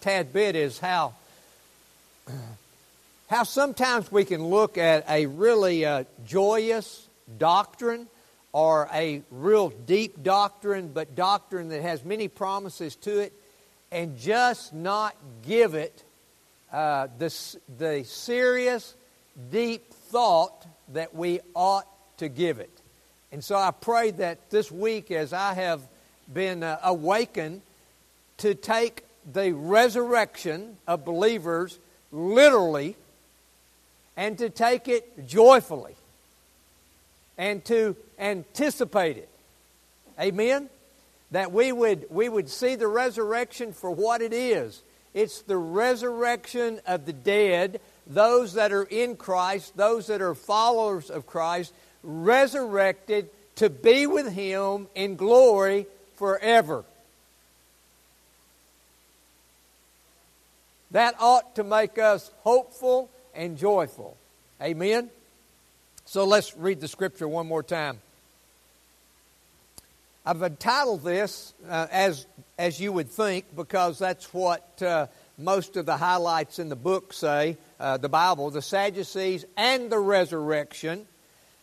tad bit is how how sometimes we can look at a really uh, joyous doctrine or a real deep doctrine, but doctrine that has many promises to it, and just not give it uh, the, the serious, deep thought that we ought to give it. And so I pray that this week, as I have been uh, awakened to take the resurrection of believers literally and to take it joyfully and to anticipate it. Amen? That we would, we would see the resurrection for what it is. It's the resurrection of the dead, those that are in Christ, those that are followers of Christ, resurrected to be with Him in glory forever. That ought to make us hopeful and joyful. Amen? So let's read the scripture one more time. I've entitled this uh, as, as you would think because that's what uh, most of the highlights in the book say, uh, the Bible, the Sadducees and the resurrection.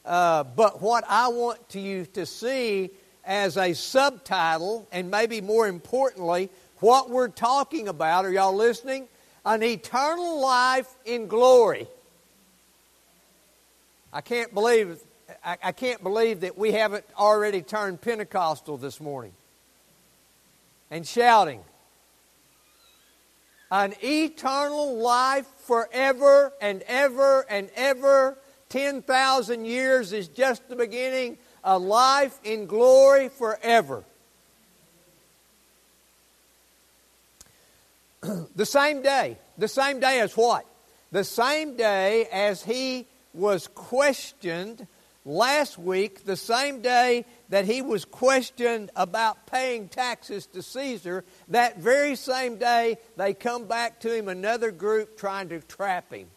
Uh, but what I want you to see as a subtitle, and maybe more importantly, what we're talking about, are y'all listening? An eternal life in glory. I can't believe I, can't believe that we haven't already turned Pentecostal this morning and shouting an eternal life forever and ever and ever. 10,000 years is just the beginning. A life in glory forever. the same day. The same day as what? The same day as he was questioned last week, the same day that he was questioned about paying taxes to Caesar, that very same day they come back to him, another group trying to trap him.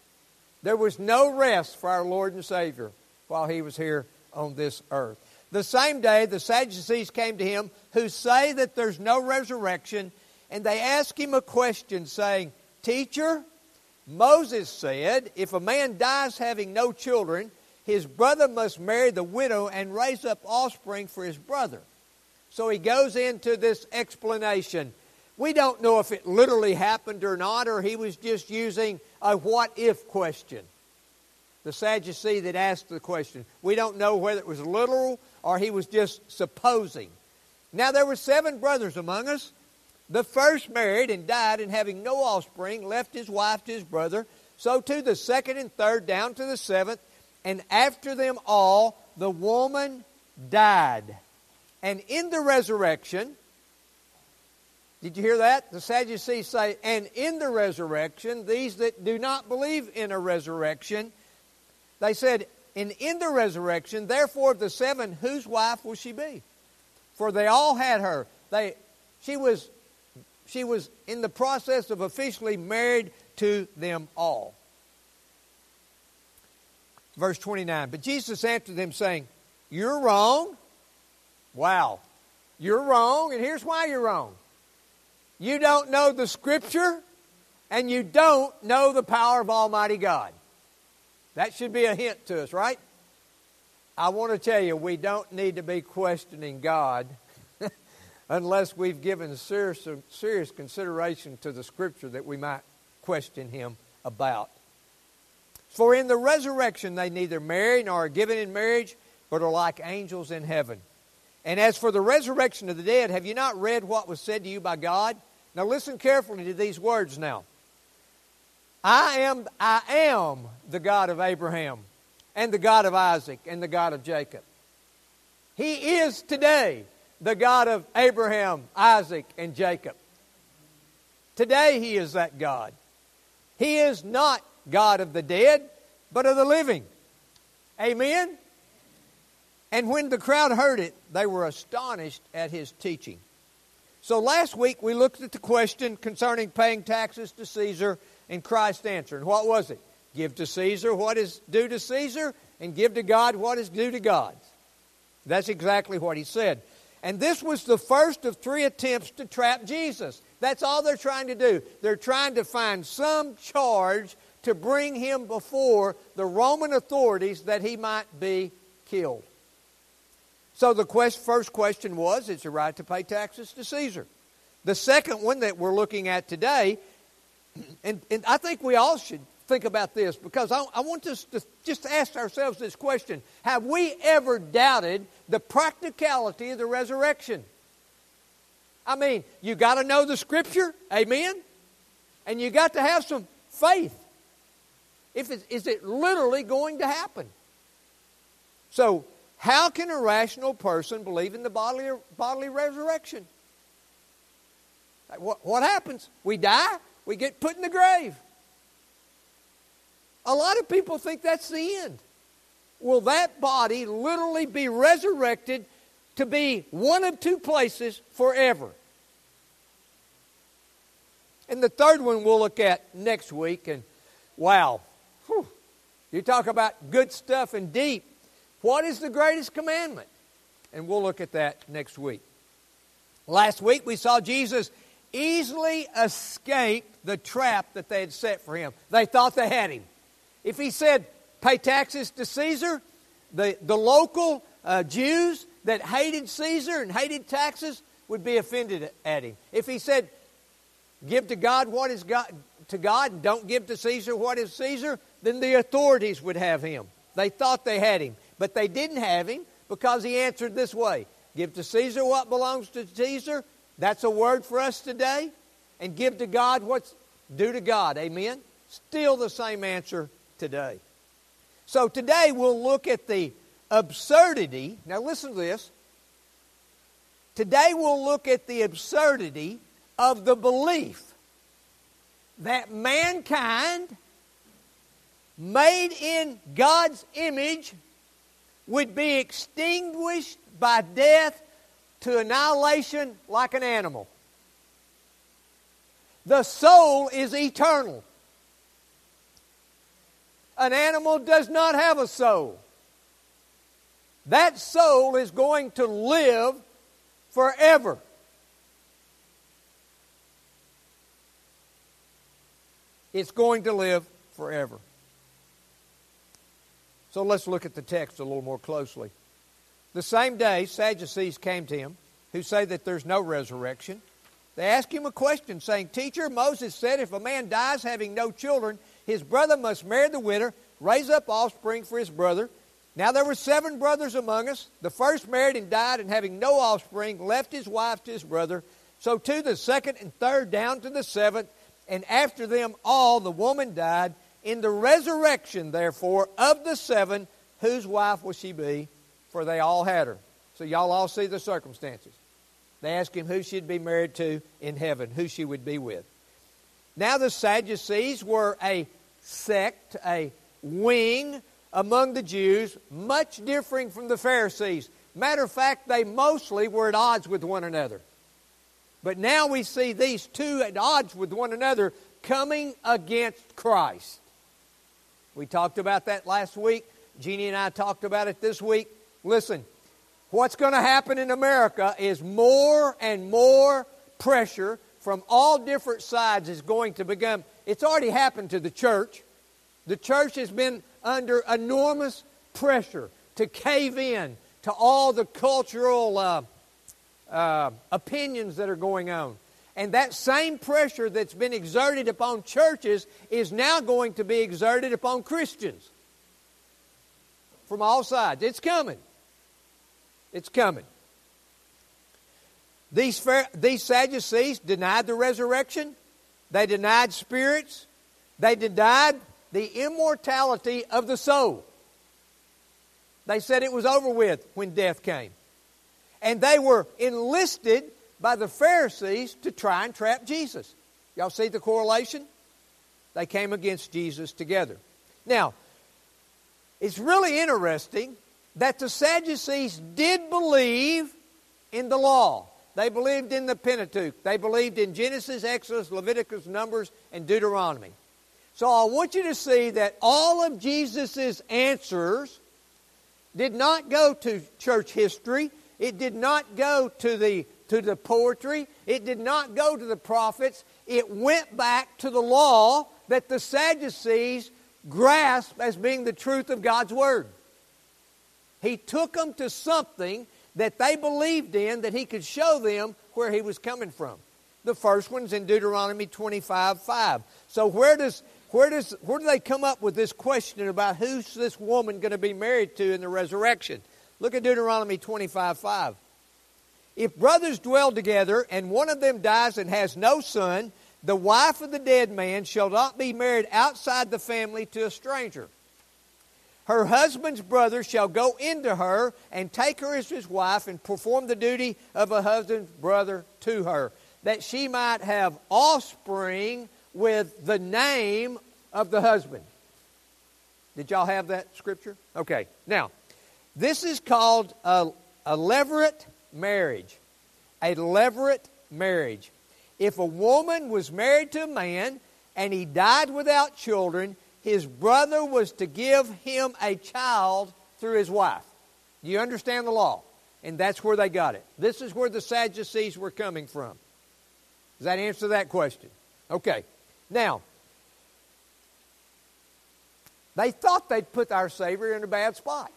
There was no rest for our Lord and Savior while he was here on this earth. The same day, the Sadducees came to him who say that there's no resurrection, and they ask him a question, saying, Teacher, Moses said, if a man dies having no children, his brother must marry the widow and raise up offspring for his brother. So he goes into this explanation. We don't know if it literally happened or not, or he was just using a what if question. The Sadducee that asked the question. We don't know whether it was literal or he was just supposing. Now there were seven brothers among us. The first married and died, and having no offspring, left his wife to his brother. So too the second and third, down to the seventh. And after them all, the woman died. And in the resurrection, did you hear that? The Sadducees say, and in the resurrection, these that do not believe in a resurrection, they said, and in the resurrection, therefore of the seven, whose wife will she be? For they all had her. They, she was, she was in the process of officially married to them all verse 29. But Jesus answered them, saying, You're wrong. Wow. You're wrong, and here's why you're wrong. You don't know the Scripture, and you don't know the power of Almighty God. That should be a hint to us, right? I want to tell you, we don't need to be questioning God unless we've given serious, serious consideration to the Scripture that we might question Him about. For in the resurrection they neither marry nor are given in marriage, but are like angels in heaven. And as for the resurrection of the dead, have you not read what was said to you by God? Now listen carefully to these words now. I am, I am the God of Abraham, and the God of Isaac, and the God of Jacob. He is today the God of Abraham, Isaac, and Jacob. Today he is that God. He is not God of the dead, but of the living. Amen? And when the crowd heard it, they were astonished at his teaching. So last week we looked at the question concerning paying taxes to Caesar and Christ's answer. And what was it? Give to Caesar what is due to Caesar, and give to God what is due to God. That's exactly what he said. And this was the first of three attempts to trap Jesus. That's all they're trying to do. They're trying to find some charge to bring him before the Roman authorities that he might be killed. So the quest, first question was is it right to pay taxes to Caesar? The second one that we're looking at today, and, and I think we all should think about this because I, I want us to just ask ourselves this question Have we ever doubted the practicality of the resurrection? I mean, you got to know the Scripture, amen? And you got to have some faith. If it, is it literally going to happen? So, how can a rational person believe in the bodily, bodily resurrection? What, what happens? We die, we get put in the grave. A lot of people think that's the end. Will that body literally be resurrected to be one of two places forever? And the third one we'll look at next week, and wow, whew, you talk about good stuff and deep. What is the greatest commandment? And we'll look at that next week. Last week we saw Jesus easily escape the trap that they had set for him. They thought they had him. If he said, pay taxes to Caesar, the, the local uh, Jews that hated Caesar and hated taxes would be offended at him. If he said, give to God what is God, to God and don't give to Caesar what is Caesar, then the authorities would have him. They thought they had him, but they didn't have him because he answered this way Give to Caesar what belongs to Caesar. That's a word for us today. And give to God what's due to God. Amen? Still the same answer today. So today we'll look at the absurdity. Now listen to this. Today we'll look at the absurdity of the belief that mankind, made in God's image, would be extinguished by death to annihilation like an animal. The soul is eternal. An animal does not have a soul. That soul is going to live forever. It's going to live forever. So let's look at the text a little more closely. The same day, Sadducees came to him, who say that there's no resurrection. They asked him a question, saying, Teacher, Moses said if a man dies having no children, his brother must marry the widow, raise up offspring for his brother. Now there were seven brothers among us. The first married and died, and having no offspring, left his wife to his brother. So to the second and third down to the seventh and after them all the woman died. In the resurrection, therefore, of the seven, whose wife will she be? For they all had her. So y'all all see the circumstances. They asked him who she'd be married to in heaven, who she would be with. Now the Sadducees were a sect, a wing among the Jews, much differing from the Pharisees. Matter of fact, they mostly were at odds with one another. But now we see these two at odds with one another coming against Christ. We talked about that last week. Jeannie and I talked about it this week. Listen, what's going to happen in America is more and more pressure from all different sides is going to become. It's already happened to the church. The church has been under enormous pressure to cave in to all the cultural uh, uh, opinions that are going on. And that same pressure that's been exerted upon churches is now going to be exerted upon Christians from all sides. It's coming. It's coming. These, these Sadducees denied the resurrection, they denied spirits, they denied the immortality of the soul. They said it was over with when death came. And they were enlisted by the Pharisees to try and trap Jesus. Y'all see the correlation? They came against Jesus together. Now, it's really interesting that the Sadducees did believe in the law. They believed in the Pentateuch. They believed in Genesis, Exodus, Leviticus, Numbers, and Deuteronomy. So I want you to see that all of Jesus' answers did not go to church history. It did not go to the, to the poetry. It It did not go to the prophets. It went back to the law that the Sadducees grasped as being the truth of God's Word. He took them to something that they believed in that he could show them where he was coming from. The first one's in Deuteronomy 25 5. So where does where does where do they come up with this question about who's this woman going to be married to in the resurrection? Look at Deuteronomy 25 5. If brothers dwell together and one of them dies and has no son, the wife of the dead man shall not be married outside the family to a stranger. Her husband's brother shall go into her and take her as his wife and perform the duty of a husband's brother to her, that she might have offspring with the name of the husband. Did y'all have that scripture? Okay. Now, this is called a, a levirate marriage. A levirate marriage. If a woman was married to a man and he died without children, his brother was to give him a child through his wife. Do you understand the law? And that's where they got it. This is where the Sadducees were coming from. Does that answer that question? Okay. Now, they thought they'd put our Savior in a bad spot,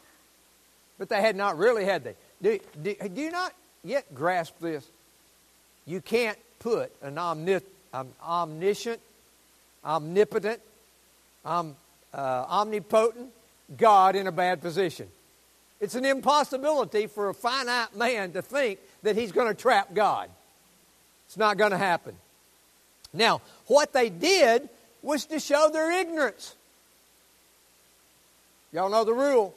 but they had not really, had they? Do, do, do you not yet grasp this? You can't put an omniscient, omniscient omnipotent, um, uh, omnipotent God in a bad position. It's an impossibility for a finite man to think that he's going to trap God. It's not going to happen. Now, what they did was to show their ignorance. Y'all know the rule.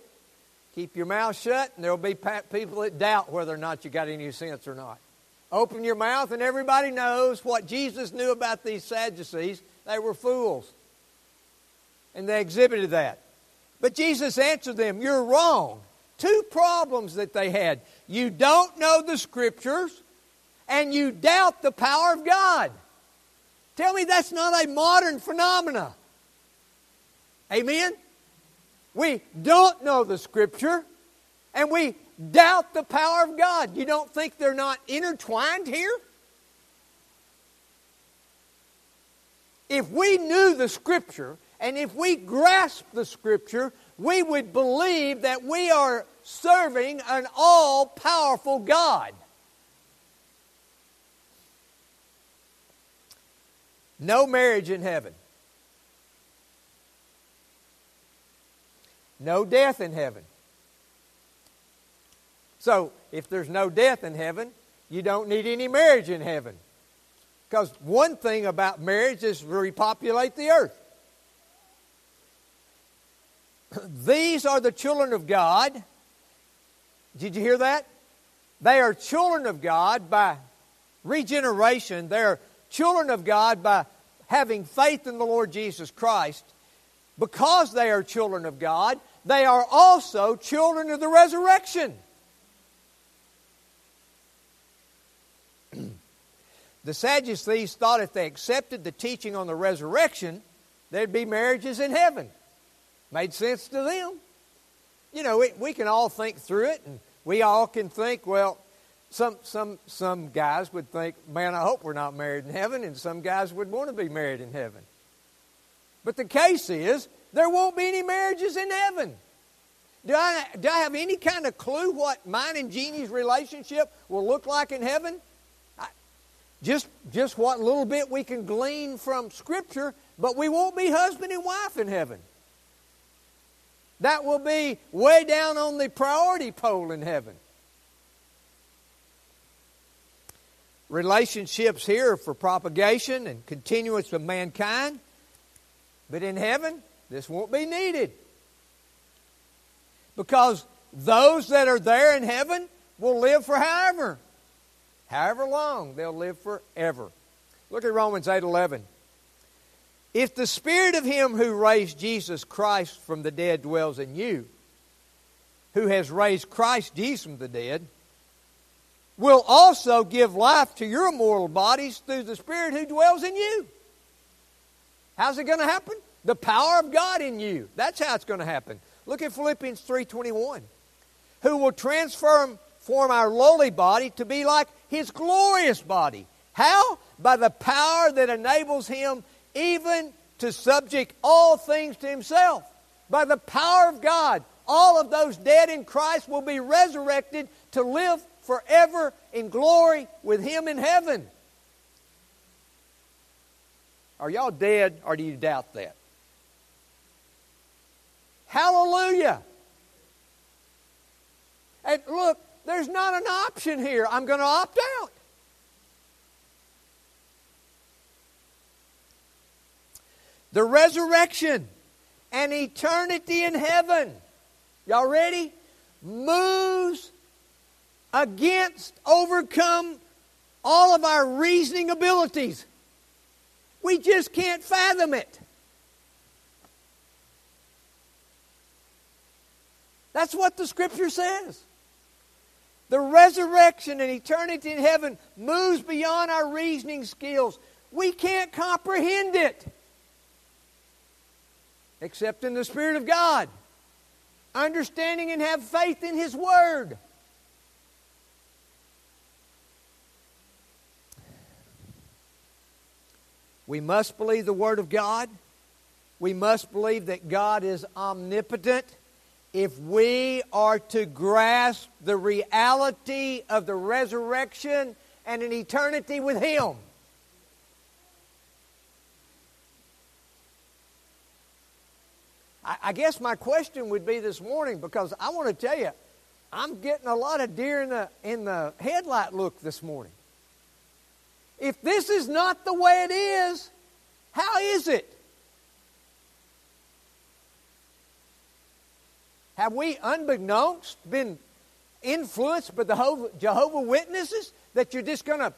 Keep your mouth shut, and there'll be people that doubt whether or not you got any sense or not. Open your mouth, and everybody knows what Jesus knew about these Sadducees. They were fools. And they exhibited that. But Jesus answered them, You're wrong. Two problems that they had. You don't know the Scriptures, and you doubt the power of God. Tell me that's not a modern phenomena. Amen? We don't know the Scripture, and we doubt the power of God. You don't think they're not intertwined here? If we knew the Scripture, and if we grasp the Scripture, we would believe that we are serving an all powerful God. No marriage in heaven. No death in heaven. So, if there's no death in heaven, you don't need any marriage in heaven. Because one thing about marriage is repopulate the earth. These are the children of God. Did you hear that? They are children of God by regeneration. They are children of God by having faith in the Lord Jesus Christ. Because they are children of God, they are also children of the resurrection. the Sadducees thought if they accepted the teaching on the resurrection, there'd be marriages in heaven. Made sense to them. You know, we, we can all think through it, and we all can think, well, some, some, some guys would think, man, I hope we're not married in heaven, and some guys would want to be married in heaven. But the case is, there won't be any marriages in heaven. Do I, do I have any kind of clue what mine and Jeannie's relationship will look like in heaven? I, just, just what little bit we can glean from Scripture, but we won't be husband and wife in heaven. That will be way down on the priority pole in heaven. Relationships here for propagation and continuance of mankind. But in heaven, this won't be needed. Because those that are there in heaven will live for however. However long, they'll live forever. Look at Romans 8 11. If the spirit of him who raised Jesus Christ from the dead dwells in you, who has raised Christ Jesus from the dead, will also give life to your mortal bodies through the Spirit who dwells in you. How's it going to happen? The power of God in you. That's how it's going to happen. Look at Philippians 3:21. Who will transform form our lowly body to be like his glorious body. How? By the power that enables him even to subject all things to himself. By the power of God, all of those dead in Christ will be resurrected to live forever in glory with him in heaven. Are y'all dead or do you doubt that? Hallelujah. And look, there's not an option here. I'm going to opt out. The resurrection and eternity in heaven. Y'all ready? Moves against, overcome all of our reasoning abilities. We just can't fathom it. That's what the scripture says. The resurrection and eternity in heaven moves beyond our reasoning skills. We can't comprehend it except in the Spirit of God. Understanding and have faith in His Word. We must believe the Word of God. We must believe that God is omnipotent. If we are to grasp the reality of the resurrection and an eternity with Him, I, guess my question would be this morning because I want to tell you, I'm getting a lot of deer in the in the headlight look this morning. If this is not the way it is, how is it? Have we, unbeknownst, been influenced by the Jehovah Witnesses that you're just going to,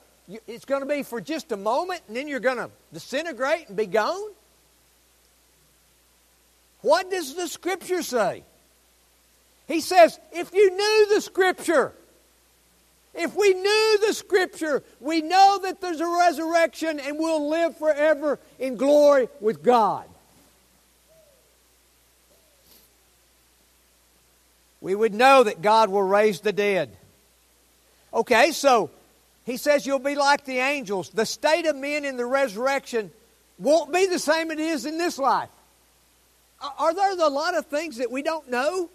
it's going to be for just a moment and then you're going to disintegrate and be gone? What does the Scripture say? He says, if you knew the Scripture, if we knew the Scripture, we know that there's a resurrection and we'll live forever in glory with God. We would know that God will raise the dead. Okay, so he says you'll be like the angels. The state of men in the resurrection won't be the same it is in this life. Are there a lot of things that we don't know?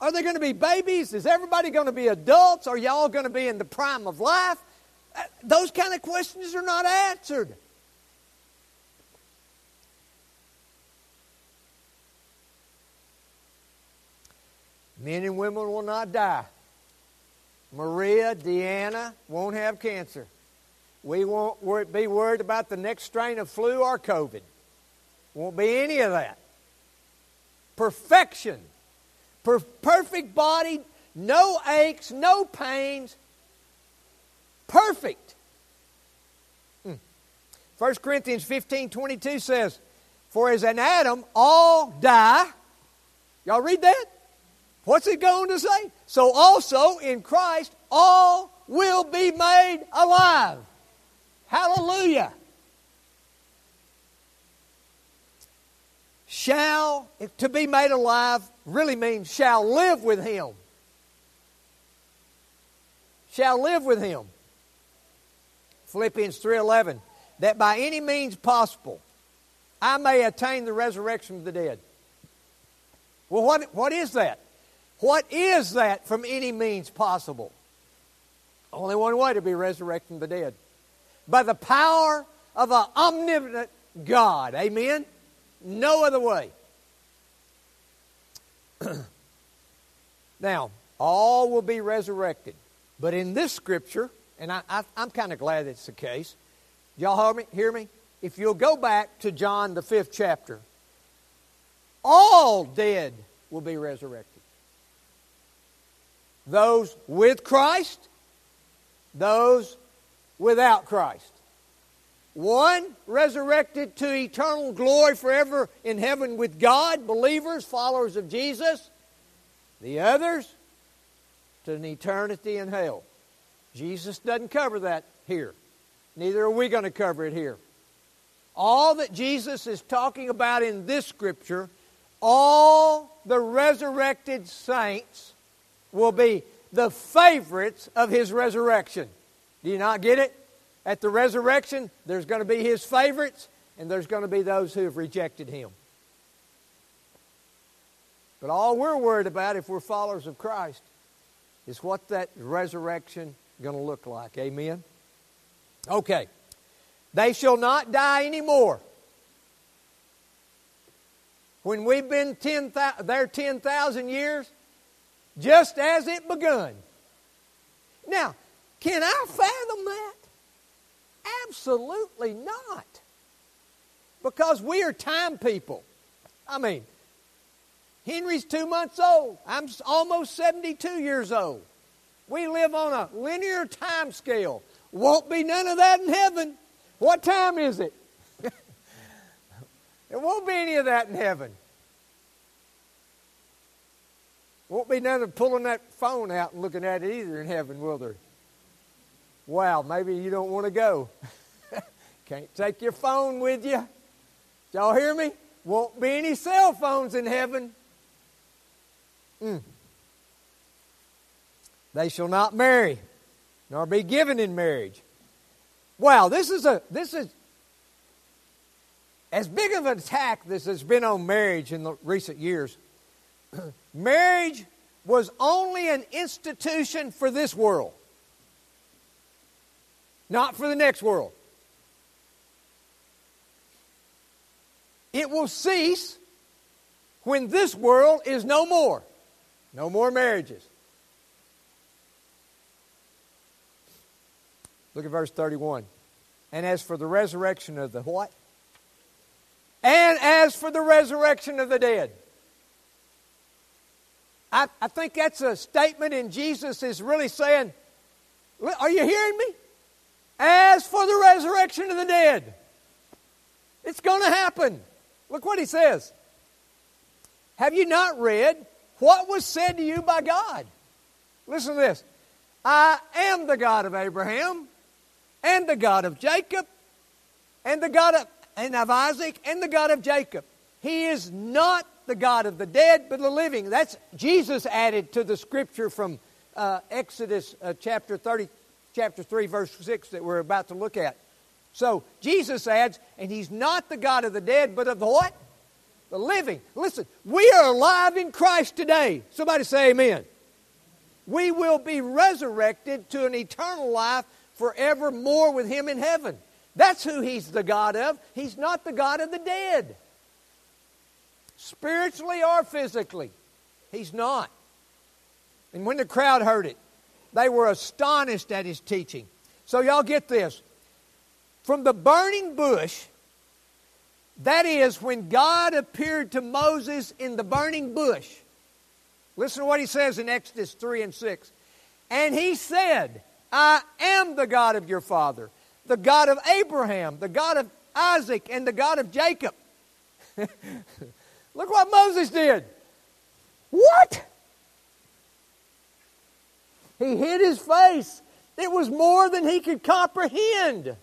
Are there going to be babies? Is everybody going to be adults? Are y'all going to be in the prime of life? Uh, those kind of questions are not answered. Men and women will not die. Maria, Deanna won't have cancer. We won't be worried about the next strain of flu or COVID. Won't be any of that. Perfection per- perfect body, no aches, no pains. Perfect. Hmm. 1 Corinthians 15 22 says, For as in Adam all die. Y'all read that? What's it going to say? So also in Christ all will be made alive. Hallelujah. Shall, to be made alive really means shall live with him. Shall live with him. Philippians 3:11 that by any means possible I may attain the resurrection of the dead. Well, what, what is that? What is that from any means possible? Only one way to be resurrecting the dead. By the power of an omnipotent God. Amen? No other way. now, all will be resurrected. But in this scripture, and I, am kind of glad it's the case, y'all hear me, hear me? If you'll go back to John, the fifth chapter, all dead will be resurrected. Those with Christ, those without Christ. One resurrected to eternal glory forever in heaven with God, believers, followers of Jesus. The others to an eternity in hell. Jesus doesn't cover that here. Neither are we going to cover it here. All that Jesus is talking about in this scripture, all the resurrected saints will be the favorites of his resurrection. Do you not get it? At the resurrection, there's going to be his favorites, and there's going to be those who have rejected him. But all we're worried about if we're followers of Christ is what that resurrection is going to look like. Amen? Okay. They shall not die anymore. When we've been 10, there 10,000 years, just as it begun. Now, can I fathom that? Absolutely not. Because we are time people. I mean, Henry's two months old. I'm almost 72 years old. We live on a linear time scale. Won't be none of that in heaven. What time is it? there won't be any of that in heaven. Won't be none of pulling that phone out and looking at it either in heaven, will there? Wow, maybe you don't want to go. Can't take your phone with you. Y'all hear me? Won't be any cell phones in heaven. Mm. They shall not marry, nor be given in marriage. Wow, this is a this is as big of an attack this has been on marriage in the recent years. marriage was only an institution for this world, not for the next world. It will cease when this world is no more. No more marriages. Look at verse 31. And as for the resurrection of the what? And as for the resurrection of the dead. I, I think that's a statement in Jesus is really saying, Are you hearing me? As for the resurrection of the dead, it's going to happen. Look what he says. Have you not read what was said to you by God? Listen to this. I am the God of Abraham, and the God of Jacob, and the God of, and of Isaac, and the God of Jacob. He is not the God of the dead, but the living. That's Jesus added to the scripture from uh, Exodus uh, chapter 30, chapter 3, verse 6 that we're about to look at. So Jesus adds, and he's not the God of the dead, but of the what? The living. Listen, we are alive in Christ today. Somebody say amen. We will be resurrected to an eternal life forevermore with him in heaven. That's who he's the God of. He's not the God of the dead. Spiritually or physically. He's not. And when the crowd heard it, they were astonished at his teaching. So, y'all get this. From the burning bush, that is when God appeared to Moses in the burning bush. Listen to what he says in Exodus 3 and 6. And he said, I am the God of your father, the God of Abraham, the God of Isaac, and the God of Jacob. Look what Moses did. What? He hid his face. It was more than he could comprehend.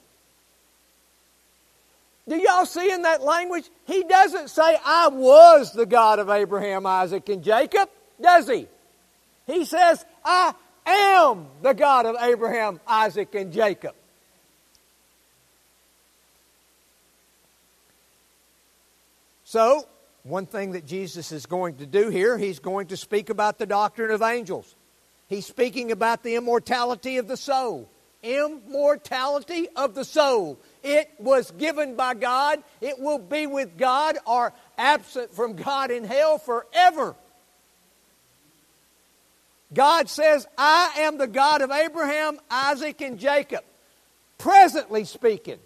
Do y'all see in that language? He doesn't say, I was the God of Abraham, Isaac, and Jacob, does he? He says, I am the God of Abraham, Isaac, and Jacob. So, one thing that Jesus is going to do here, he's going to speak about the doctrine of angels. He's speaking about the immortality of the soul. Immortality of the soul. It was given by God. It will be with God or absent from God in hell forever. God says, I am the God of Abraham, Isaac, and Jacob. Presently speaking.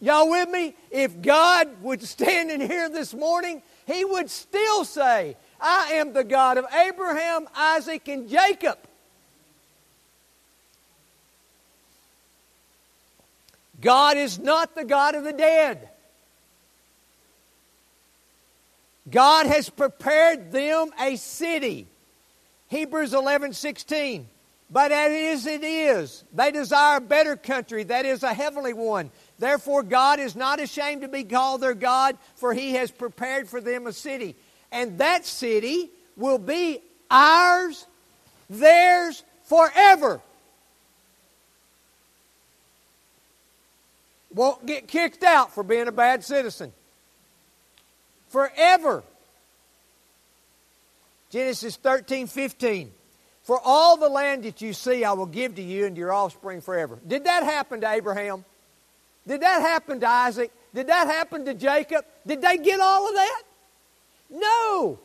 Y'all with me? If God would stand in here this morning, He would still say, I am the God of Abraham, Isaac, and Jacob. God is not the God of the dead. God has prepared them a city. Hebrews 11 16. But as it is, they desire a better country, that is a heavenly one. Therefore, God is not ashamed to be called their God, for he has prepared for them a city. And that city will be ours, theirs forever. won't get kicked out for being a bad citizen. Forever. Genesis 13, 15. For all the land that you see, I will give to you and your offspring forever. Did that happen to Abraham? Did that happen to Isaac? Did that happen to Jacob? Did they get all of that? No.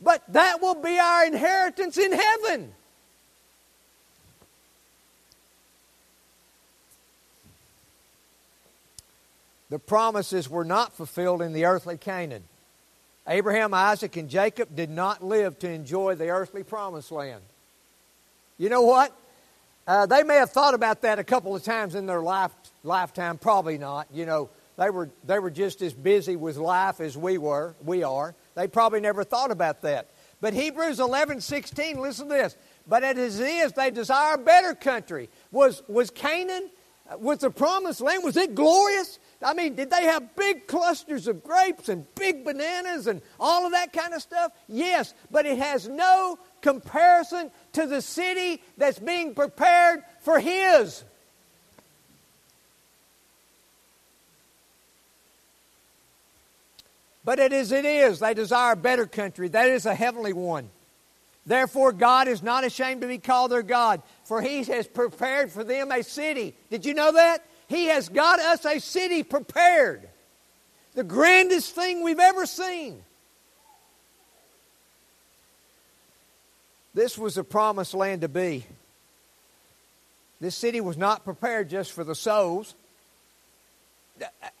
But that will be our inheritance in heaven. The promises were not fulfilled in the earthly Canaan. Abraham, Isaac, and Jacob did not live to enjoy the earthly promised land. You know what? Uh, they may have thought about that a couple of times in their life, lifetime. Probably not. You know, they were they were just as busy with life as we were. We are. They probably never thought about that. But Hebrews eleven sixteen. Listen to this. But as it is, they desire a better country. Was was Canaan? Uh, was the promised land? Was it glorious? I mean, did they have big clusters of grapes and big bananas and all of that kind of stuff? Yes, but it has no comparison to the city that's being prepared for His. But it is, it is. They desire a better country. That is a heavenly one. Therefore, God is not ashamed to be called their God, for He has prepared for them a city. Did you know that? He has got us a city prepared. The grandest thing we've ever seen. This was the promised land to be. This city was not prepared just for the souls.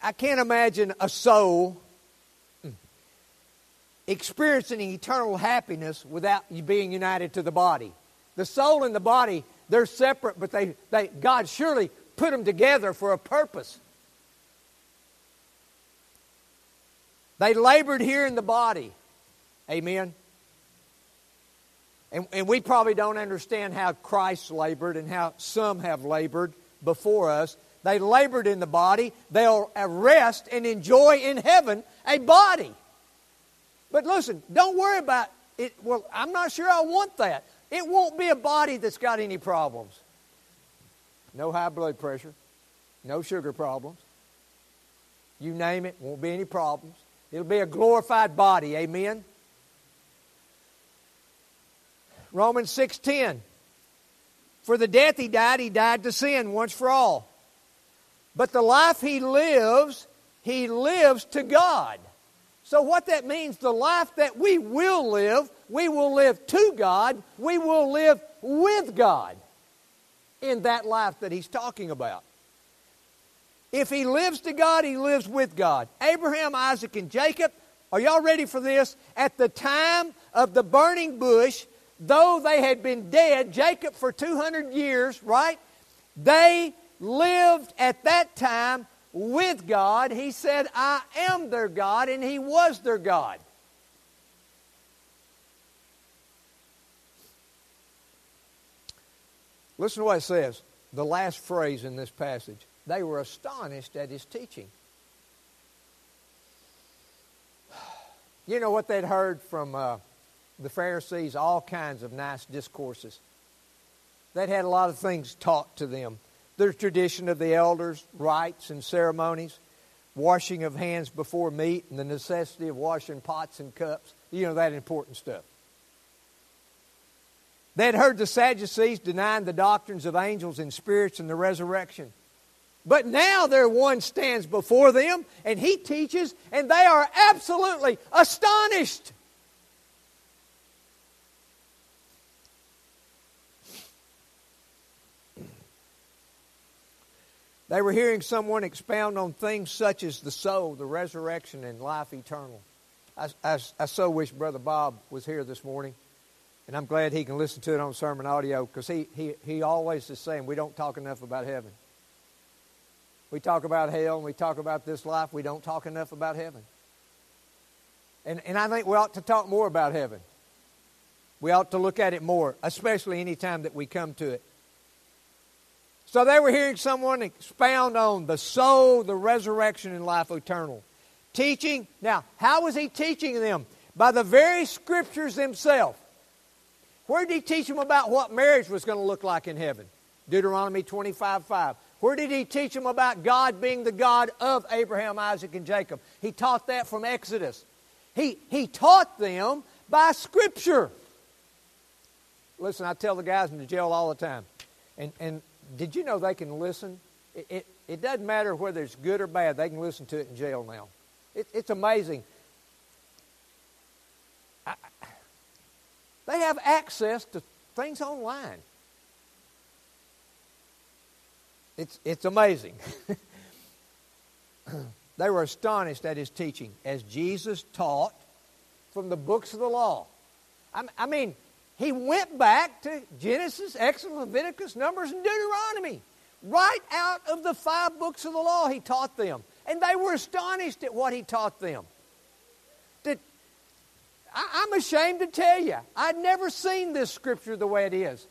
I can't imagine a soul experiencing eternal happiness without you being united to the body. The soul and the body, they're separate, but they, they, God surely put them together for a purpose. They labored here in the body. Amen. And, and we probably don't understand how Christ labored and how some have labored before us. They labored in the body. They'll rest and enjoy in heaven a body. But listen, don't worry about it. Well, I'm not sure I want that. It won't be a body that's got any problems. No high blood pressure, no sugar problems. You name it, won't be any problems. It'll be a glorified body. Amen. Romans 6:10. For the death he died, he died to sin once for all. But the life he lives, he lives to God. So what that means, the life that we will live, we will live to God, we will live with God in that life that he's talking about. If he lives to God, he lives with God. Abraham, Isaac, and Jacob, are y'all ready for this? At the time of the burning bush, though they had been dead, Jacob for 200 years, right? They lived at that time with God. He said, I am their God, and He was their God. Listen to what it says, the last phrase in this passage. They were astonished at his teaching. You know what they'd heard from uh, the Pharisees? All kinds of nice discourses. They'd had a lot of things taught to them. The tradition of the elders, rites and ceremonies, washing of hands before meat, and the necessity of washing pots and cups. You know, that important stuff. They had heard the Sadducees denying the doctrines of angels and spirits and the resurrection. But now their one stands before them and he teaches, and they are absolutely astonished. They were hearing someone expound on things such as the soul, the resurrection, and life eternal. I, I, I so wish Brother Bob was here this morning. And I'm glad he can listen to it on SermonAudio because he, he, he always is saying we don't talk enough about heaven. We talk about hell and we talk about this life. We don't talk enough about heaven. And, and I think we ought to talk more about heaven. We ought to look at it more, especially any time that we come to it. So they were hearing someone expound on the soul, the resurrection, and life eternal. Teaching. Now, how was he teaching them? By the very scriptures themselves. Where did he teach them about what marriage was going to look like in heaven? Deuteronomy 25 5. Where did he teach them about God being the God of Abraham, Isaac, and Jacob? He taught that from Exodus. He, he taught them by Scripture. Listen, I tell the guys in the jail all the time. And, and did you know they can listen? It, it, it doesn't matter whether it's good or bad, they can listen to it in jail now. It, it's amazing. I, they have access to things online. It's, it's amazing. they were astonished at his teaching as Jesus taught from the books of the law. I, I mean, he went back to Genesis, Exodus, Leviticus, Numbers, and Deuteronomy. Right out of the five books of the law, he taught them. And they were astonished at what he taught them. That, I, I'm ashamed to tell you, I'd never seen this scripture the way it is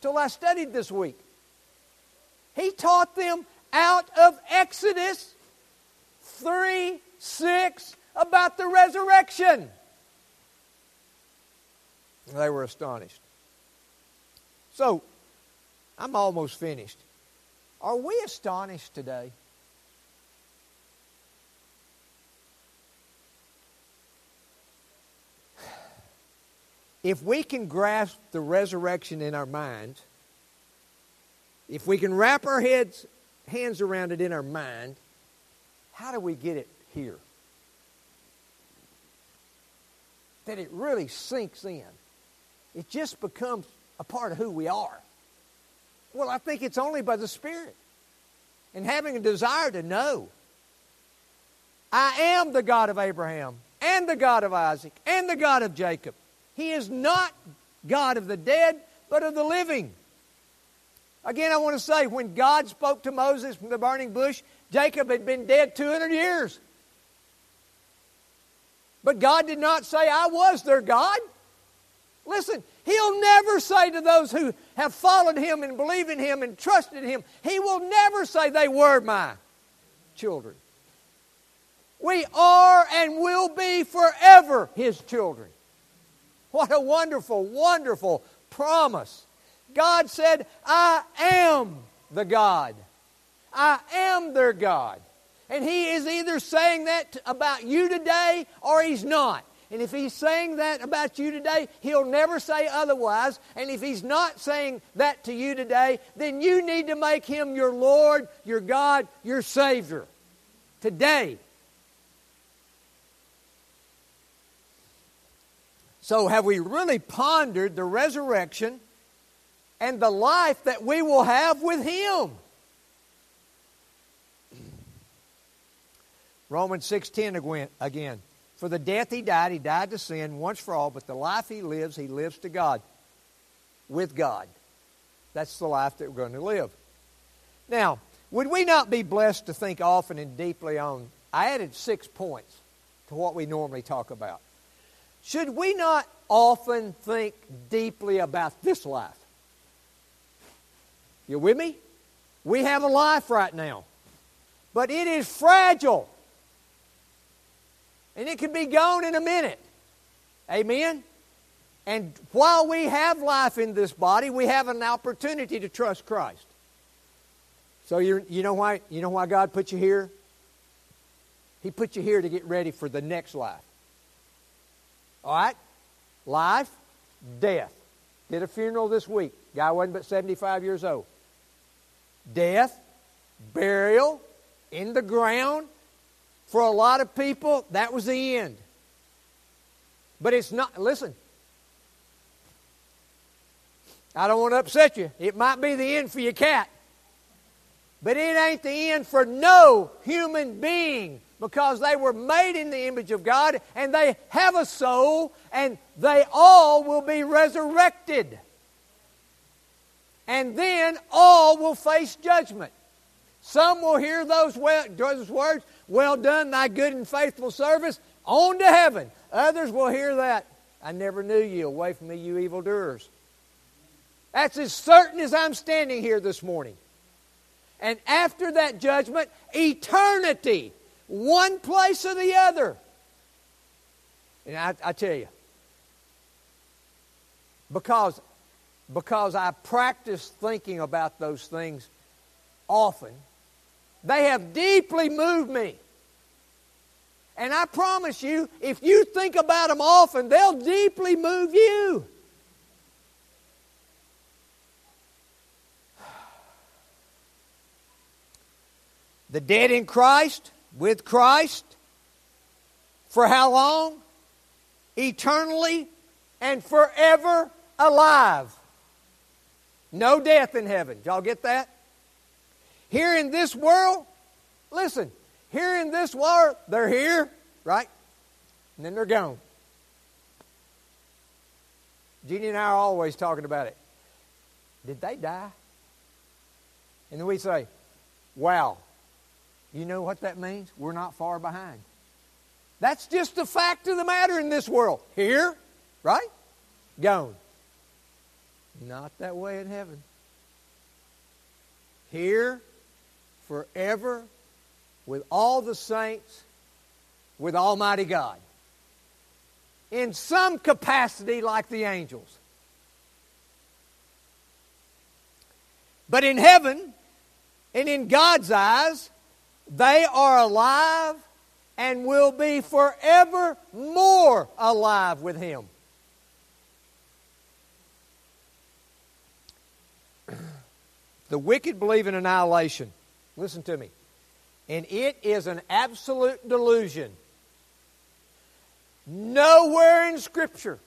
till I studied this week. He taught them out of Exodus 3 6 about the resurrection. They were astonished. So, I'm almost finished. Are we astonished today? If we can grasp the resurrection in our minds, if we can wrap our heads, hands around it in our mind, how do we get it here? That it really sinks in. It just becomes a part of who we are. Well, I think it's only by the Spirit and having a desire to know. I am the God of Abraham and the God of Isaac and the God of Jacob. He is not God of the dead, but of the living. Again, I want to say when God spoke to Moses from the burning bush, Jacob had been dead 200 years. But God did not say, I was their God. Listen, He'll never say to those who have followed Him and believed in Him and trusted Him, He will never say they were my children. We are and will be forever His children. What a wonderful, wonderful promise. God said, I am the God. I am their God. And He is either saying that about you today or He's not. And if He's saying that about you today, He'll never say otherwise. And if He's not saying that to you today, then you need to make Him your Lord, your God, your Savior. Today. So, have we really pondered the resurrection and the life that we will have with Him. Romans 6:10 again. For the death he died, he died to sin once for all, but the life he lives, he lives to God. With God. That's the life that we're going to live. Now, would we not be blessed to think often and deeply on? I added six points to what we normally talk about. Should we not often think deeply about this life? You with me? We have a life right now. But it is fragile. And it can be gone in a minute. Amen? And while we have life in this body, we have an opportunity to trust Christ. So you you know why you know why God put you here? He put you here to get ready for the next life. All right? Life, death. Did a funeral this week. Guy wasn't but 75 years old death, burial, in the ground. For a lot of people, that was the end. But it's not, listen, I don't want to upset you. It might be the end for your cat. But it ain't the end for no human being because they were made in the image of God and they have a soul and they all will be resurrected and then all will face judgment. Some will hear those, words, Well done, thy good and faithful service, on to heaven. Others will hear that, I never knew you, away from me, you evildoers. That's as certain as I'm standing here this morning. And after that judgment, eternity, one place or the other. And I, I tell you, because because I practice thinking about those things often. They have deeply moved me. And I promise you, if you think about them often, they'll deeply move you. The dead in Christ, with Christ, for how long? Eternally and forever alive. No death in heaven. Y'all get that? Here in this world, listen, here in this world, they're here, right? And then they're gone. Jeannie and I are always talking about it. Did they die? And then we say, wow, you know what that means? We're not far behind. That's just the fact of the matter in this world. Here, right? Gone. Not that way in heaven. Here, forever, with all the saints, with Almighty God. In some capacity, like the angels. But in heaven, and in God's eyes, they are alive and will be forever more alive with Him. The wicked believe in annihilation. Listen to me. And it is an absolute delusion. Nowhere in Scripture,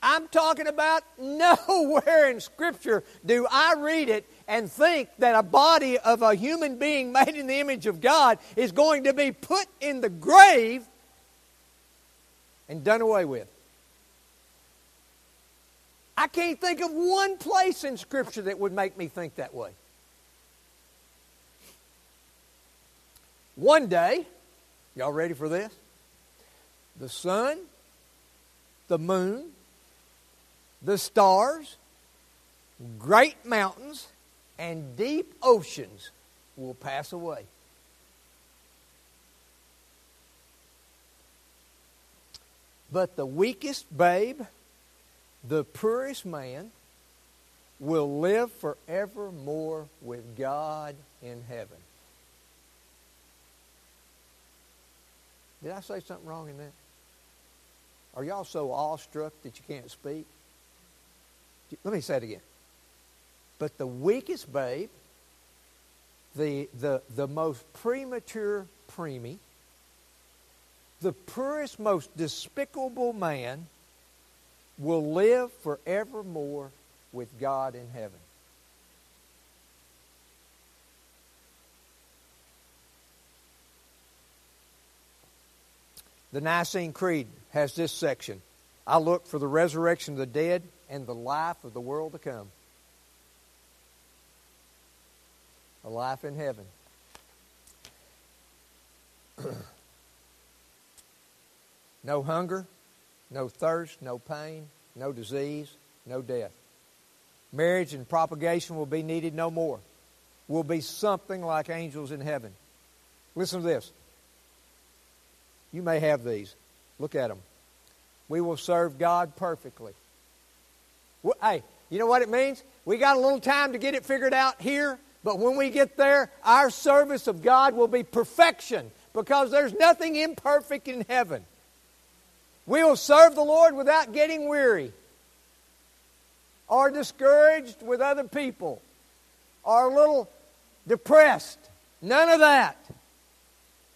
I'm talking about nowhere in Scripture do I read it and think that a body of a human being made in the image of God is going to be put in the grave and done away with. I can't think of one place in Scripture that would make me think that way. One day, y'all ready for this? The sun, the moon, the stars, great mountains, and deep oceans will pass away. But the weakest babe, the poorest man, will live forevermore with God in heaven. Did I say something wrong in that? Are y'all so awestruck that you can't speak? Let me say it again. But the weakest babe, the, the, the most premature preemie, the poorest, most despicable man will live forevermore with God in heaven. The Nicene Creed has this section I look for the resurrection of the dead and the life of the world to come. A life in heaven. no hunger, no thirst, no pain, no disease, no death. Marriage and propagation will be needed no more. We'll be something like angels in heaven. Listen to this. You may have these. Look at them. We will serve God perfectly. Hey, you know what it means? We got a little time to get it figured out here, but when we get there, our service of God will be perfection because there's nothing imperfect in heaven. We will serve the Lord without getting weary or discouraged with other people or a little depressed. None of that.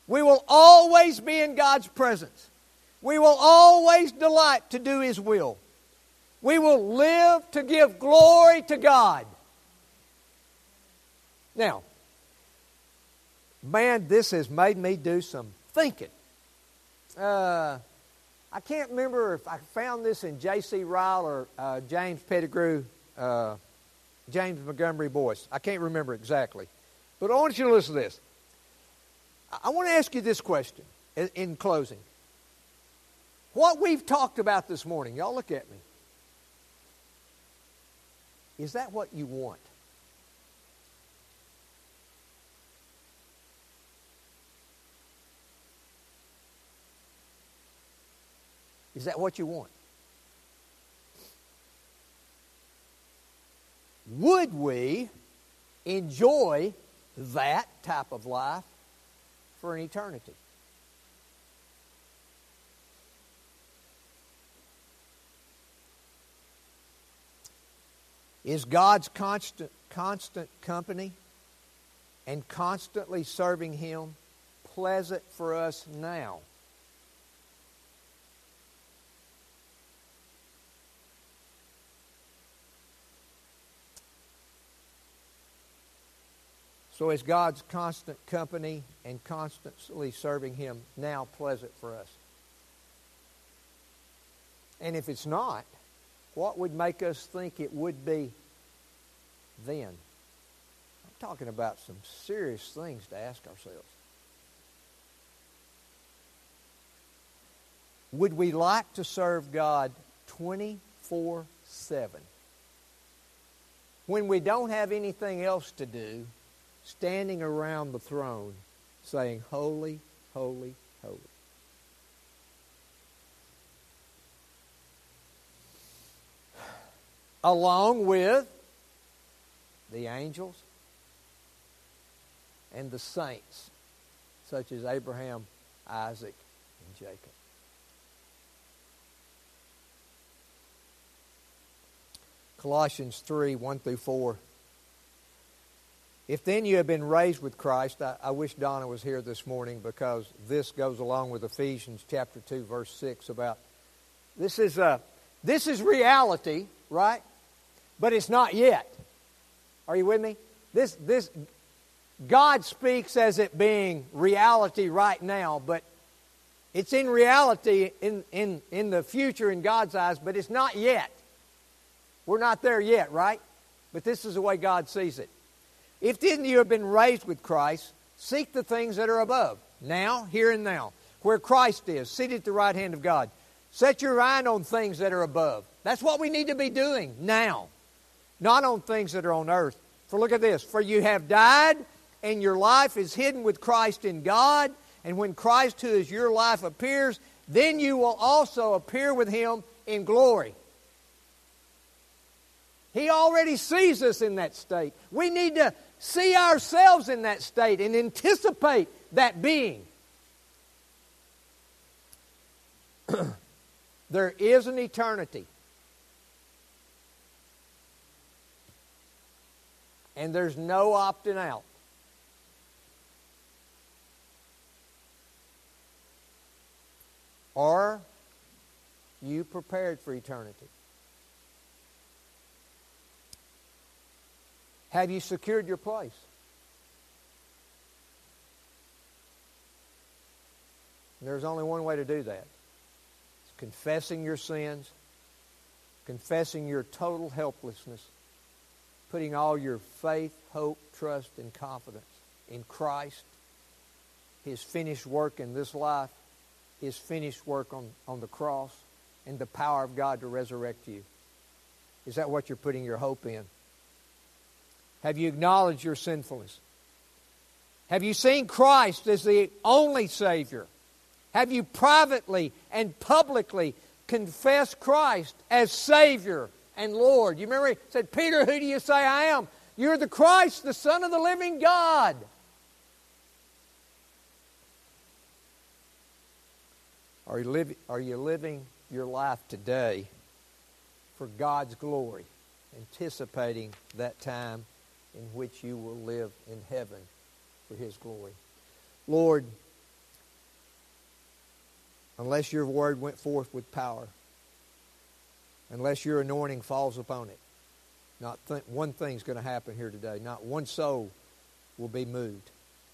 We will always be in God's presence. We will always delight to do His will. We will live to give glory to God. Now, man, this has made me do some thinking. Uh, I can't remember if I found this in J.C. Ryle or uh, James Pettigrew, uh, James Montgomery Boice. I can't remember exactly. But I want you to listen to this. I want to ask you this question in closing. What we've talked about this morning, y'all look at me. Is that what you want? Is that what you want? Would we enjoy that type of life for an eternity. Is God's constant, constant company and constantly serving Him pleasant for us now? So is God's constant company and constantly serving Him now pleasant for us? And if it's not, what would make us think it would be then? I'm talking about some serious things to ask ourselves. Would we like to serve God 24 7? When we don't have anything else to do, standing around the throne saying, Holy, holy, holy. Along with the angels and the saints, such as Abraham, Isaac, and Jacob. Colossians 3 1 through 4 if then you have been raised with Christ, I, I, wish Donna was here this morning because this goes along with Ephesians chapter 2, verse 6 about this is, a, this is reality, right? But it's not yet. Are you with me? This, this, God speaks as it being reality right now, but it's in reality in, in, in the future in God's eyes, but it's not yet. We're not there yet, right? But this is the way God sees it. If then you have been raised with Christ, seek the things that are above, now, here and now, where Christ is, seated at the right hand of God. Set your mind on things that are above. That's what we need to be doing now, not on things that are on earth. For look at this For you have died, and your life is hidden with Christ in God. And when Christ, who is your life, appears, then you will also appear with him in glory. He already sees us in that state. We need to see ourselves in that state and anticipate that being. there is an eternity. And there's no opting out. Are you prepared for eternity? Have you secured your place? There's only one way to do that. It's confessing your sins, confessing your total helplessness, putting all your faith, hope, trust, and confidence in Christ, His finished work in this life, His finished work on, on the cross, and the power of God to resurrect you. Is that what you're putting your hope in? Have you acknowledged your sinfulness? Have you seen Christ as the only Savior? Have you privately and publicly confessed Christ as Savior and Lord? You remember he said, Peter, who do you say I am? You're the Christ, the Son of the living God. Are you, are you living your life today for God's glory, anticipating that time in which you will live in heaven for His glory. Lord, unless your word went forth with power, unless your anointing falls upon it, not th- one thing's going to happen here today. Not one soul will be moved.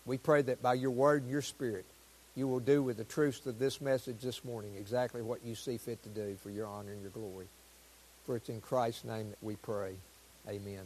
We pray that by your word and your spirit, you will do with the truth of this message this morning exactly what you see fit to do for your honor and your glory. For it's in Christ's name that we pray. Amen.